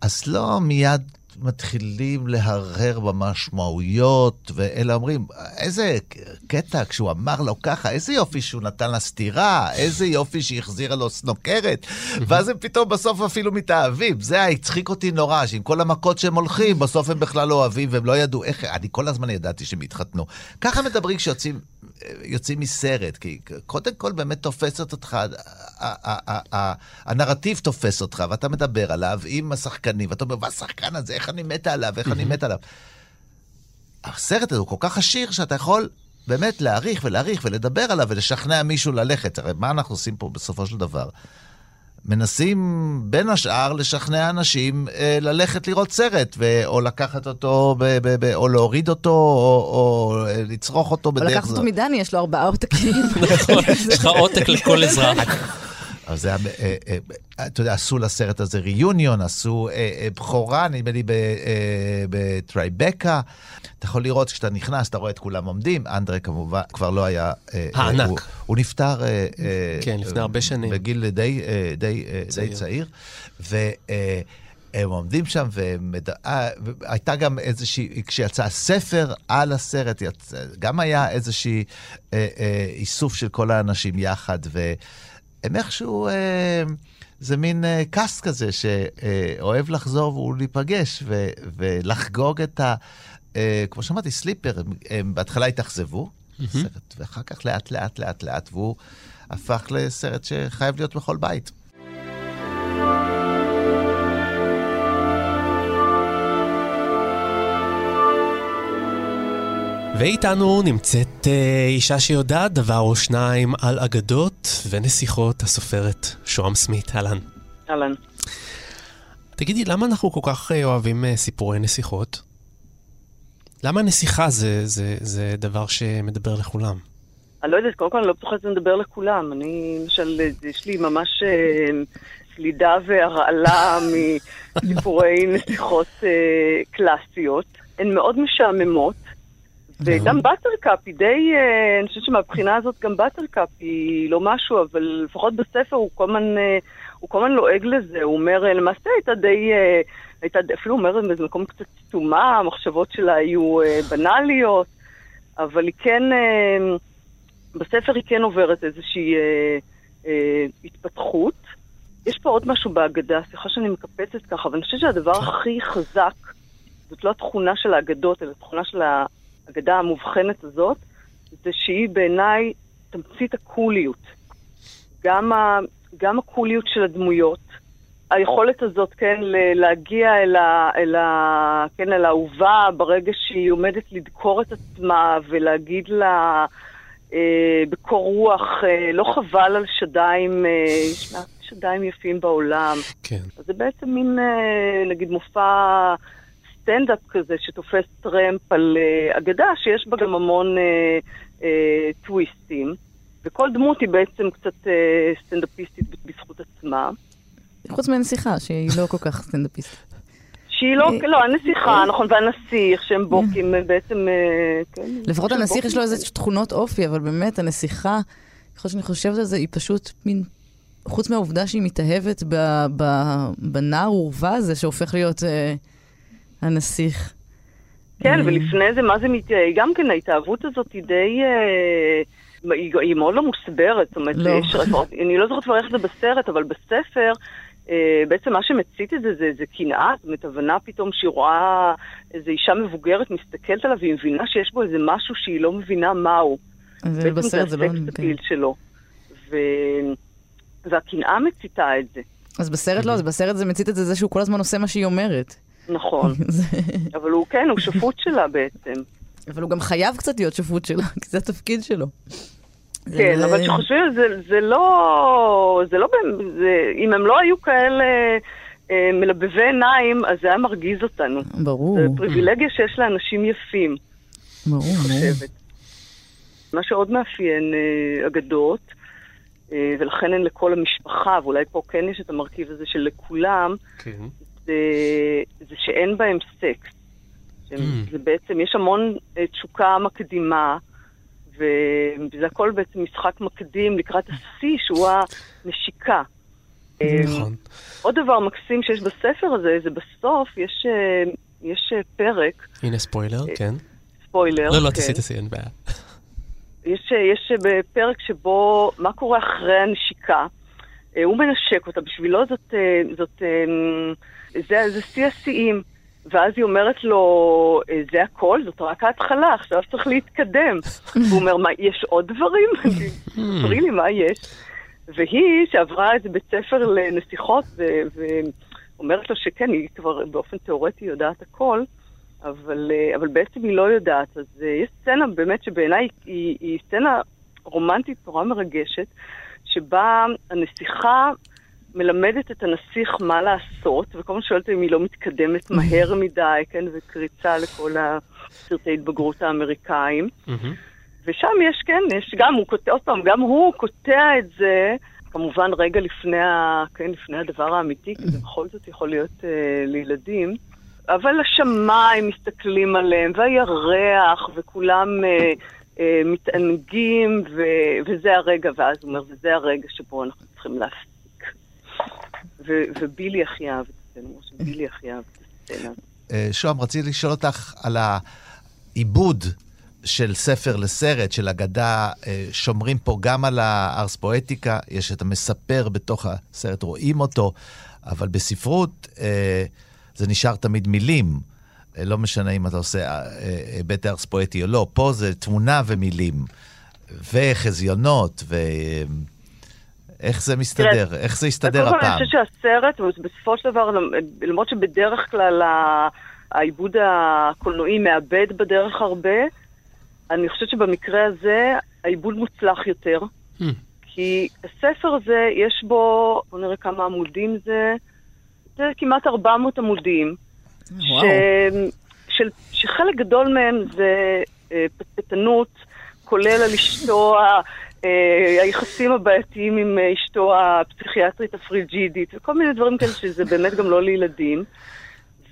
Speaker 4: אז לא מיד מתחילים להרהר במשמעויות, ואלה אומרים, איזה קטע כשהוא אמר לו ככה, איזה יופי שהוא נתן לה סטירה, איזה יופי שהיא החזירה לו סנוקרת, ואז הם פתאום בסוף אפילו מתאהבים. זה הצחיק אותי נורא, שעם כל המכות שהם הולכים, בסוף הם בכלל לא אוהבים והם לא ידעו איך, אני כל הזמן ידעתי שהם התחתנו. ככה מדברים כשיוצאים יוצאים מסרט, כי קודם כל באמת תופסת אותך, הנרטיב תופס אותך, ואתה מדבר עליו עם השחקנים, ואתה אומר, והשחקן הזה, איך אני מת עליו, איך אני מת עליו. הסרט הזה הוא כל כך עשיר, שאתה יכול באמת להעריך ולהעריך ולדבר עליו ולשכנע מישהו ללכת. הרי מה אנחנו עושים פה בסופו של דבר? מנסים בין השאר לשכנע אנשים אה, ללכת לראות סרט, ו- או לקחת אותו, ב- ב- ב- או להוריד אותו, או, או אה, לצרוך אותו בדרך
Speaker 10: זו. או לקחת אותו מדני, יש לו ארבעה עותקים.
Speaker 3: נכון, יש לך עותק לכל אזרח.
Speaker 4: אז זה היה, אה, אה, אתה יודע, עשו לסרט הזה ריוניון, עשו אה, בכורה, נדמה לי בטרייבקה. אתה יכול לראות כשאתה נכנס, אתה רואה את כולם עומדים. אנדרה כמובן כבר לא היה...
Speaker 3: הענק.
Speaker 4: הוא נפטר...
Speaker 3: כן, לפני הרבה שנים.
Speaker 4: בגיל די, די, די צעיר. הם עומדים שם, והייתה גם איזושהי, כשיצא הספר על הסרט, גם היה איזושהי איסוף של כל האנשים יחד, ו... הם איכשהו, אה, זה מין אה, קאסט כזה שאוהב לחזור ולהיפגש ו, ולחגוג את ה... אה, כמו שאמרתי, סליפר, הם, הם בהתחלה התאכזבו, mm-hmm. סרט, ואחר כך לאט לאט לאט לאט, והוא הפך לסרט שחייב להיות בכל בית.
Speaker 3: ואיתנו נמצאת אה, אישה שיודעת דבר או שניים על אגדות ונסיכות, הסופרת שוהם סמית. אהלן.
Speaker 13: אהלן.
Speaker 3: תגידי, למה אנחנו כל כך אה, אוהבים אה, סיפורי נסיכות? למה נסיכה זה, זה, זה דבר שמדבר לכולם?
Speaker 13: אני לא יודעת, קודם כל אני לא בטוחה שזה מדבר לכולם. אני, למשל, יש לי ממש אה, סלידה והרעלה מסיפורי נסיכות קלאסיות. הן מאוד משעממות, וגם באטרקאפ היא די, אה, אני חושבת שמבחינה הזאת גם באטרקאפ היא לא משהו, אבל לפחות בספר הוא כל הזמן, אה, הוא כל הזמן לועג לזה. הוא אומר, אה, למעשה הייתה די... הייתה, אפילו אומרת באיזה מקום קצת סתומה, המחשבות שלה היו בנאליות, אבל היא כן, בספר היא כן עוברת איזושהי התפתחות. יש פה עוד משהו באגדה, סליחה שאני מקפצת ככה, אבל אני חושבת שהדבר הכי חזק, זאת לא התכונה של האגדות, אלא התכונה של האגדה המובחנת הזאת, זה שהיא בעיניי תמצית הקוליות. גם, ה, גם הקוליות של הדמויות, היכולת הזאת, כן, להגיע אל, ה, אל, ה, כן, אל האהובה ברגע שהיא עומדת לדקור את עצמה ולהגיד לה אה, בקור רוח, אה, לא חבל על שדיים, אה, יש מעט שדיים יפים בעולם.
Speaker 3: כן.
Speaker 13: אז זה בעצם מין, אה, נגיד, מופע סטנדאפ כזה שתופס טרמפ על אה, אגדה שיש בה גם המון אה, אה, טוויסטים. וכל דמות היא בעצם קצת אה, סטנדאפיסטית בזכות עצמה.
Speaker 10: חוץ מהנסיכה, שהיא לא כל כך סטנדאפיסטית.
Speaker 13: שהיא לא, לא, הנסיכה, נכון, והנסיך, שהם בוקים בעצם, כן.
Speaker 10: לפחות הנסיך יש לו איזה תכונות אופי, אבל באמת, הנסיכה, ככל שאני חושבת על זה, היא פשוט מין... חוץ מהעובדה שהיא מתאהבת בנער עורווה הזה, שהופך להיות הנסיך.
Speaker 13: כן, ולפני זה, מה זה מתייעל? גם כן, ההתאהבות הזאת היא די... אה, היא מאוד לא מוסברת, זאת אומרת,
Speaker 10: לא.
Speaker 13: אני לא זוכרת כבר איך זה בסרט, אבל בספר, אה, בעצם מה שמצית את זה, זה, זה קנאה, זאת אומרת, הבנה פתאום שהיא רואה איזו אישה מבוגרת מסתכלת עליו, והיא מבינה שיש בו איזה משהו שהיא לא מבינה מהו.
Speaker 10: זה לא...
Speaker 13: בעצם זה הסקס שלו. ו... והקנאה מציתה את זה.
Speaker 10: אז בסרט לא, אז בסרט זה מצית את זה, זה שהוא כל הזמן עושה מה שהיא אומרת.
Speaker 13: נכון. אבל הוא כן, הוא שפוט שלה בעצם.
Speaker 10: אבל הוא גם חייב קצת להיות שפוט שלה, כי זה התפקיד שלו.
Speaker 13: כן, אבל כשחושבים על זה, זה לא... זה לא... זה, אם הם לא היו כאלה אה, מלבבי עיניים, אז זה היה מרגיז אותנו.
Speaker 10: ברור.
Speaker 13: זה פריבילגיה שיש לאנשים יפים.
Speaker 10: ברור,
Speaker 13: חושבת. מה שעוד מאפיין אה, אגדות, אה, ולכן הן לכל המשפחה, ואולי פה כן יש את המרכיב הזה של לכולם,
Speaker 3: כן.
Speaker 13: זה, זה שאין בהם סקס.
Speaker 3: Mm.
Speaker 13: זה בעצם, יש המון אה, תשוקה מקדימה. וזה הכל בעצם משחק מקדים לקראת השיא, שהוא הנשיקה.
Speaker 3: נכון.
Speaker 13: עוד דבר מקסים שיש בספר הזה, זה בסוף יש, אה, יש אה, פרק.
Speaker 3: הנה ספוילר, כן.
Speaker 13: ספוילר,
Speaker 3: לא, לא,
Speaker 13: כן.
Speaker 3: תעשי, תעשי, אין בעיה.
Speaker 13: יש, אה, יש פרק שבו, מה קורה אחרי הנשיקה? הוא מנשק אותה, בשבילו זאת, זאת, זה, זה שיא השיאים. ואז היא אומרת לו, זה הכל? זאת רק ההתחלה, עכשיו צריך להתקדם. והוא אומר, מה, יש עוד דברים? תספרי לי מה יש. והיא, שעברה איזה בית ספר לנסיכות, ואומרת לו שכן, היא כבר באופן תיאורטי יודעת הכל, אבל, אבל בעצם היא לא יודעת. אז יש סצנה באמת שבעיניי היא, היא סצנה רומנטית נורא מרגשת, שבה הנסיכה... מלמדת את הנסיך מה לעשות, וכל הזמן שואלת אם היא לא מתקדמת מהר מדי, כן, וקריצה לכל הסרטי התבגרות האמריקאים. ושם יש, כן, יש גם, הוא קוטע, עוד פעם, גם הוא קוטע את זה, כמובן רגע לפני, ה, כן, לפני הדבר האמיתי, כי זה בכל זאת יכול להיות אה, לילדים. אבל השמיים מסתכלים עליהם, והירח, וכולם אה, אה, מתענגים, ו, וזה הרגע, ואז הוא אומר, וזה הרגע שבו אנחנו צריכים להפסיק. ובילי הכי אהב את הסצנה, בילי הכי אהב את הסצנה.
Speaker 4: שוהם, רציתי לשאול אותך על העיבוד של ספר לסרט, של אגדה, אה, שומרים פה גם על הארס פואטיקה, יש את המספר בתוך הסרט, רואים אותו, אבל בספרות אה, זה נשאר תמיד מילים. אה, לא משנה אם אתה עושה היבט ארס פואטי או לא, פה זה תמונה ומילים, וחזיונות, ו... איך זה מסתדר?
Speaker 13: תראה,
Speaker 4: איך זה יסתדר הפעם?
Speaker 13: אני חושבת שהסרט, בסופו של דבר, למרות שבדרך כלל העיבוד הקולנועי מאבד בדרך הרבה, אני חושבת שבמקרה הזה העיבוד מוצלח יותר,
Speaker 3: Hmm.
Speaker 13: כי הספר הזה, יש בו, בוא נראה כמה עמודים זה, זה כמעט 400 עמודים.
Speaker 10: וואו.
Speaker 13: ש... של... שחלק גדול מהם זה אה, פטפטנות, כולל על אשתו, אה, היחסים הבעייתיים עם אה, אשתו הפסיכיאטרית הפריג'ידית, וכל מיני דברים כאלה שזה באמת גם לא לילדים.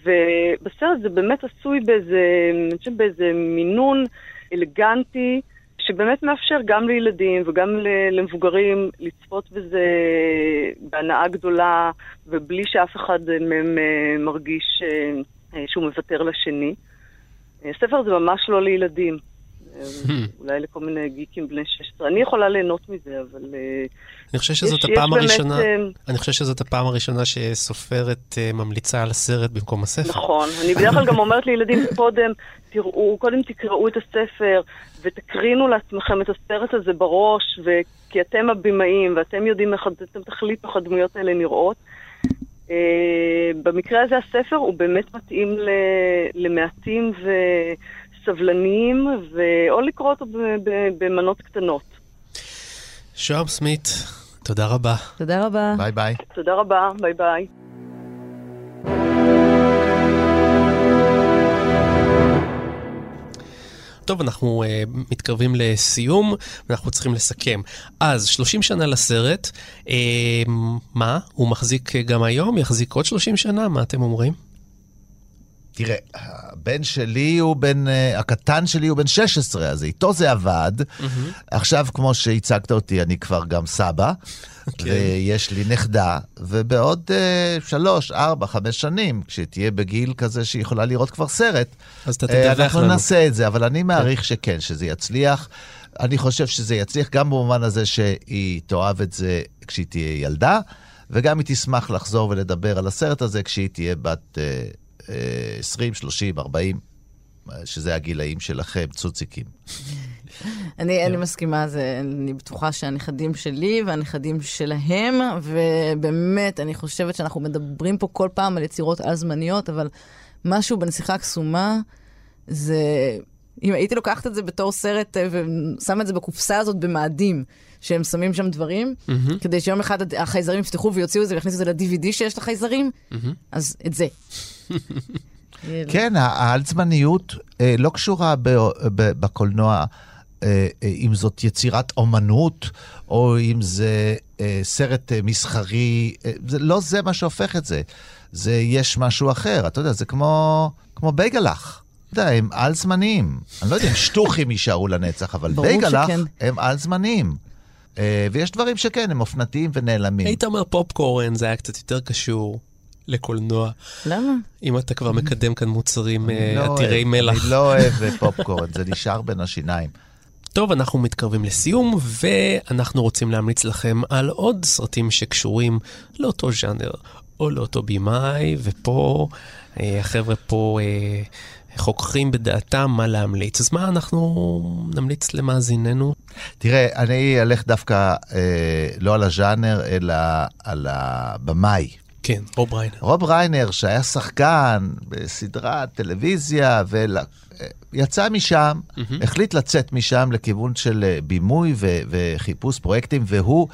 Speaker 13: ובסרט זה באמת עשוי באיזה, אני חושבת באיזה מינון אלגנטי, שבאמת מאפשר גם לילדים וגם למבוגרים לצפות בזה בהנאה גדולה, ובלי שאף אחד מהם אה, מרגיש אה, אה, שהוא מוותר לשני. אה, הספר הזה ממש לא לילדים. אה, אולי לכל מיני גיקים בני 16. אני יכולה ליהנות מזה, אבל... אה,
Speaker 3: אני חושב שזאת
Speaker 13: יש- יש
Speaker 3: הפעם
Speaker 13: באמת,
Speaker 3: הראשונה,
Speaker 13: אה,
Speaker 3: אני חושב שזאת הפעם הראשונה שסופרת ממליצה על הסרט במקום הספר.
Speaker 13: נכון. אני בדרך כלל גם אומרת לילדים קודם, תראו, קודם תקראו את הספר ותקרינו לעצמכם את הסרט הזה בראש, ו... כי אתם הבמאים ואתם יודעים איך אתם תחליטו איך הדמויות האלה נראות. Uh, במקרה הזה הספר הוא באמת מתאים ל... למעטים וסבלניים, או לקרוא אותו ב... ב... במנות קטנות.
Speaker 3: שוהם סמית, תודה רבה.
Speaker 10: תודה רבה.
Speaker 4: ביי ביי.
Speaker 13: תודה רבה, ביי ביי.
Speaker 3: טוב, אנחנו אה, מתקרבים לסיום, ואנחנו צריכים לסכם. אז, 30 שנה לסרט, אה, מה? הוא מחזיק אה, גם היום? יחזיק עוד 30 שנה? מה אתם אומרים?
Speaker 4: תראה, הבן שלי הוא בן, uh, הקטן שלי הוא בן 16, אז איתו זה עבד. עכשיו, כמו שהצגת אותי, אני כבר גם סבא, ויש לי נכדה, ובעוד uh, שלוש, ארבע, חמש שנים, כשתהיה בגיל כזה שהיא יכולה לראות כבר סרט,
Speaker 3: אז אתה
Speaker 4: אה,
Speaker 3: תדווח
Speaker 4: אנחנו
Speaker 3: לנו.
Speaker 4: נעשה את זה, אבל אני מעריך שכן, שזה יצליח. אני חושב שזה יצליח גם במובן הזה שהיא תאהב את זה כשהיא תהיה ילדה, וגם היא תשמח לחזור ולדבר על הסרט הזה כשהיא תהיה בת אה, אה, 20, 30, 40, אה, שזה הגילאים שלכם, צוציקים.
Speaker 10: אני, אני מסכימה, זה, אני בטוחה שהנכדים שלי והנכדים שלהם, ובאמת, אני חושבת שאנחנו מדברים פה כל פעם על יצירות על-זמניות, אבל משהו בנסיכה הקסומה, זה... אם הייתי לוקחת את זה בתור סרט אה, ושמה את זה בקופסה הזאת במאדים, שהם שמים שם דברים,
Speaker 3: מהמם.
Speaker 10: כדי שיום אחד החייזרים יפתחו ויוציאו את זה ויכניסו את זה ל-DVD שיש לחייזרים,
Speaker 3: מהמם.
Speaker 10: אז את זה.
Speaker 4: כן, העל-זמניות אה, לא קשורה ב, ב, בקולנוע, אה, אה, אם זאת יצירת אומנות, או אם זה אה, סרט אה, מסחרי, אה, זה לא זה מה שהופך את זה. זה, יש משהו אחר, אתה יודע, זה כמו, כמו בייגלח. אתה יודע, הם על-זמניים. אני לא יודע אם שטוחים יישארו לנצח, אבל בייגלח
Speaker 10: שכן.
Speaker 4: הם על-זמניים. אה, ויש דברים שכן, הם אופנתיים ונעלמים.
Speaker 3: היית אומר פופקורן, זה היה קצת יותר קשור לקולנוע.
Speaker 10: למה?
Speaker 3: אם אתה כבר מקדם כאן מוצרים אה,
Speaker 4: לא
Speaker 3: עתירי
Speaker 4: אוהב-
Speaker 3: מלח.
Speaker 4: אני לא אוהב אה, פופקורן, זה נשאר בין השיניים.
Speaker 3: טוב, אנחנו מתקרבים לסיום, ואנחנו רוצים להמליץ לכם על עוד סרטים שקשורים לאותו ז'אנר או לאותו במאי, ופה אה, החבר'ה פה חוככים בדעתם מה להמליץ. אז מה אנחנו נמליץ למאזיננו?
Speaker 4: תראה, אני אלך דווקא אה, לא על הז'אנר, אלא על הבמאי.
Speaker 3: כן, רוב ריינר.
Speaker 4: רוב ריינר, שהיה שחקן בסדרת טלוויזיה, ויצא משם,
Speaker 3: מהמם.
Speaker 4: החליט לצאת משם לכיוון של אה, בימוי ו- וחיפוש פרויקטים, והוא,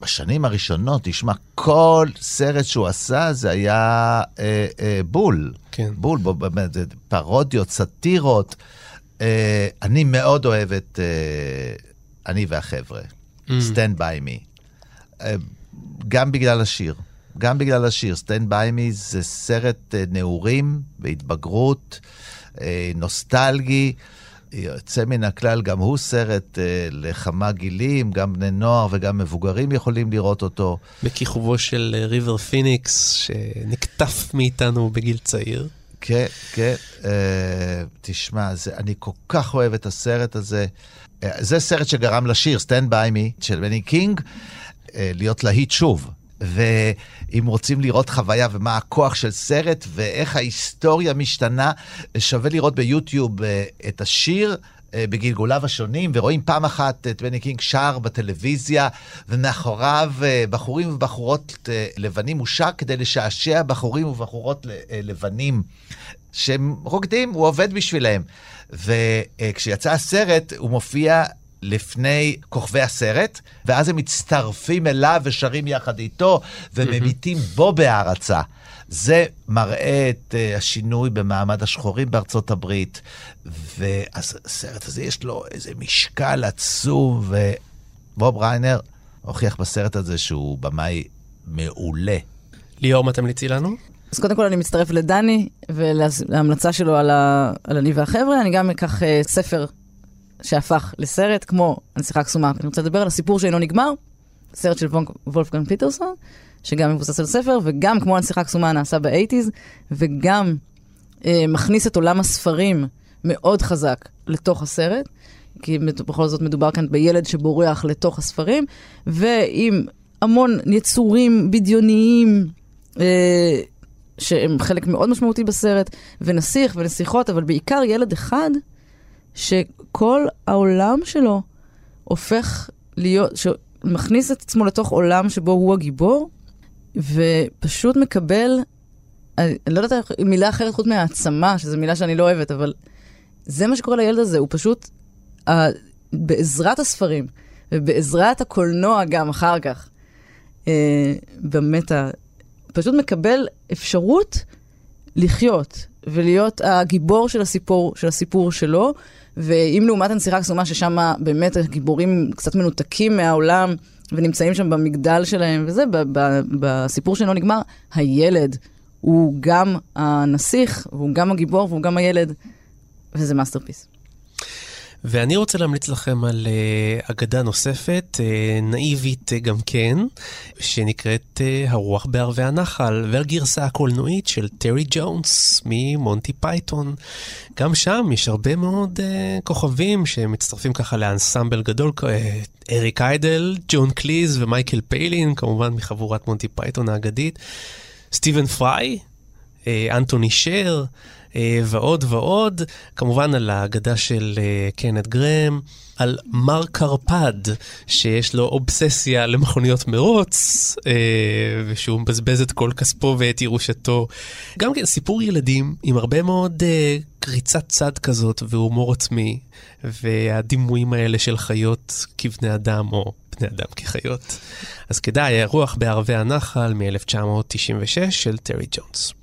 Speaker 4: בשנים הראשונות, תשמע, כל סרט שהוא עשה זה היה אה, אה, בול.
Speaker 3: כן.
Speaker 4: בול, בו- באמת, פרודיות, סאטירות. אה, אני מאוד אוהב את אה, אני והחבר'ה,
Speaker 3: Mm.
Speaker 4: Stand by me. אה, גם בגלל השיר. גם בגלל השיר. Stand by me זה סרט אה, נעורים והתבגרות, אה, נוסטלגי, יוצא מן הכלל, גם הוא סרט אה, לכמה גילים, גם בני נוער וגם מבוגרים יכולים לראות אותו.
Speaker 3: בכיכובו של ריבר פיניקס, שנקטף מאיתנו בגיל צעיר.
Speaker 4: כן, כן. אה, תשמע, זה, אני כל כך אוהב את הסרט הזה. אה, זה סרט שגרם לשיר, Stand by me, של בני קינג, אה, להיות להיט שוב. ואם רוצים לראות חוויה ומה הכוח של סרט ואיך ההיסטוריה משתנה, שווה לראות ביוטיוב אה, את השיר אה, בגלגוליו השונים, ורואים פעם אחת את בני קינג שר בטלוויזיה, ומאחוריו אה, בחורים ובחורות לבנים, הוא שר כדי לשעשע בחורים ובחורות לבנים שהם רוקדים, הוא עובד בשבילם. וכשיצא הסרט, הוא מופיע לפני כוכבי הסרט, ואז הם מצטרפים אליו ושרים יחד איתו, ומביטים בו בהערצה. זה מראה את uh, השינוי במעמד השחורים בארצות הברית, והסרט הזה יש לו איזה משקל עצום, ובוב ריינר הוכיח בסרט הזה שהוא במאי מעולה.
Speaker 3: ליאור, מה תמליצי לנו?
Speaker 10: אז קודם כל אני מצטרף לדני ולהמלצה שלו על, ה... על אני והחבר'ה. אני גם אקח uh, ספר שהפך לסרט, כמו הנסיכה הקסומה. אני רוצה לדבר על הסיפור שאינו נגמר, סרט של וולפגן פיטרסון, שגם מבוסס על ספר, וגם כמו הנסיכה הקסומה נעשה באייטיז, וגם uh, מכניס את עולם הספרים מאוד חזק לתוך הסרט. כי בכל זאת מדובר כאן בילד שבורח לתוך הספרים, ועם המון יצורים בדיוניים, אה, שהם חלק מאוד משמעותי בסרט, ונסיך ונסיכות, אבל בעיקר ילד אחד, שכל העולם שלו הופך להיות, שמכניס את עצמו לתוך עולם שבו הוא הגיבור, ופשוט מקבל, אני לא יודעת מילה אחרת חוץ מהעצמה, שזו מילה שאני לא אוהבת, אבל זה מה שקורה לילד הזה, הוא פשוט, בעזרת הספרים, ובעזרת הקולנוע גם אחר כך, uh, במטה, פשוט מקבל אפשרות לחיות ולהיות הגיבור של הסיפור, של הסיפור שלו. ואם לעומת הנסיכה הקסומה, ששם באמת הגיבורים קצת מנותקים מהעולם ונמצאים שם במגדל שלהם וזה, בסיפור שלו נגמר, הילד הוא גם הנסיך, והוא גם הגיבור והוא גם הילד, וזה masterpiece.
Speaker 3: ואני רוצה להמליץ לכם על אה, אגדה נוספת, אה, נאיבית אה, גם כן, שנקראת הרוח בערבי הנחל, והגרסה הקולנועית של טרי ג'ונס ממונטי פייתון. גם שם יש הרבה מאוד כוכבים שמצטרפים ככה לאנסמבל גדול, אריק איידל, ג'ון קליז ומייקל פיילין, כמובן מחבורת מונטי פייתון האגדית, סטיבן פריי, אנטוני שר, ועוד ועוד, כמובן על האגדה של אה, קנת גרהם, על מר קרפד, שיש לו אובססיה למכוניות מרוץ, אה, ושהוא מבזבז את כל כספו ואת ירושתו. גם כן סיפור ילדים עם הרבה מאוד קריצת צד כזאת והומור עצמי, והדימויים האלה של חיות כבני אדם, או בני אדם כחיות. אז כדאי, הרוח בערבי הנחל מ-1996 של טרי ג'ונס.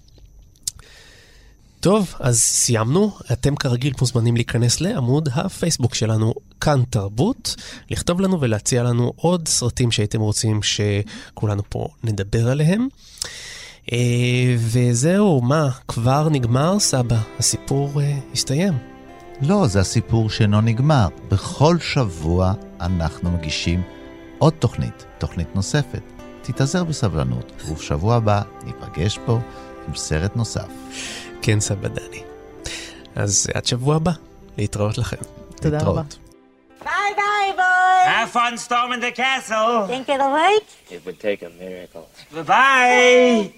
Speaker 3: טוב, אז סיימנו. אתם כרגיל מוזמנים להיכנס לעמוד הפייסבוק שלנו, כאן תרבות, לכתוב לנו ולהציע לנו עוד סרטים שהייתם רוצים שכולנו פה נדבר עליהם. וזהו, מה, כבר נגמר, סבא? הסיפור הסתיים.
Speaker 4: לא, זה הסיפור שאינו נגמר. בכל שבוע אנחנו מגישים עוד תוכנית, תוכנית נוספת. תתאזר בסבלנות, ובשבוע הבא ניפגש פה עם סרט נוסף.
Speaker 3: כן, סבא דני. אז עד שבוע הבא, להתראות לכם.
Speaker 10: תודה רבה.
Speaker 6: Bye bye, boys.
Speaker 11: Have fun storming the castle.
Speaker 6: Think it'll work?
Speaker 11: It would take a miracle. Bye-bye.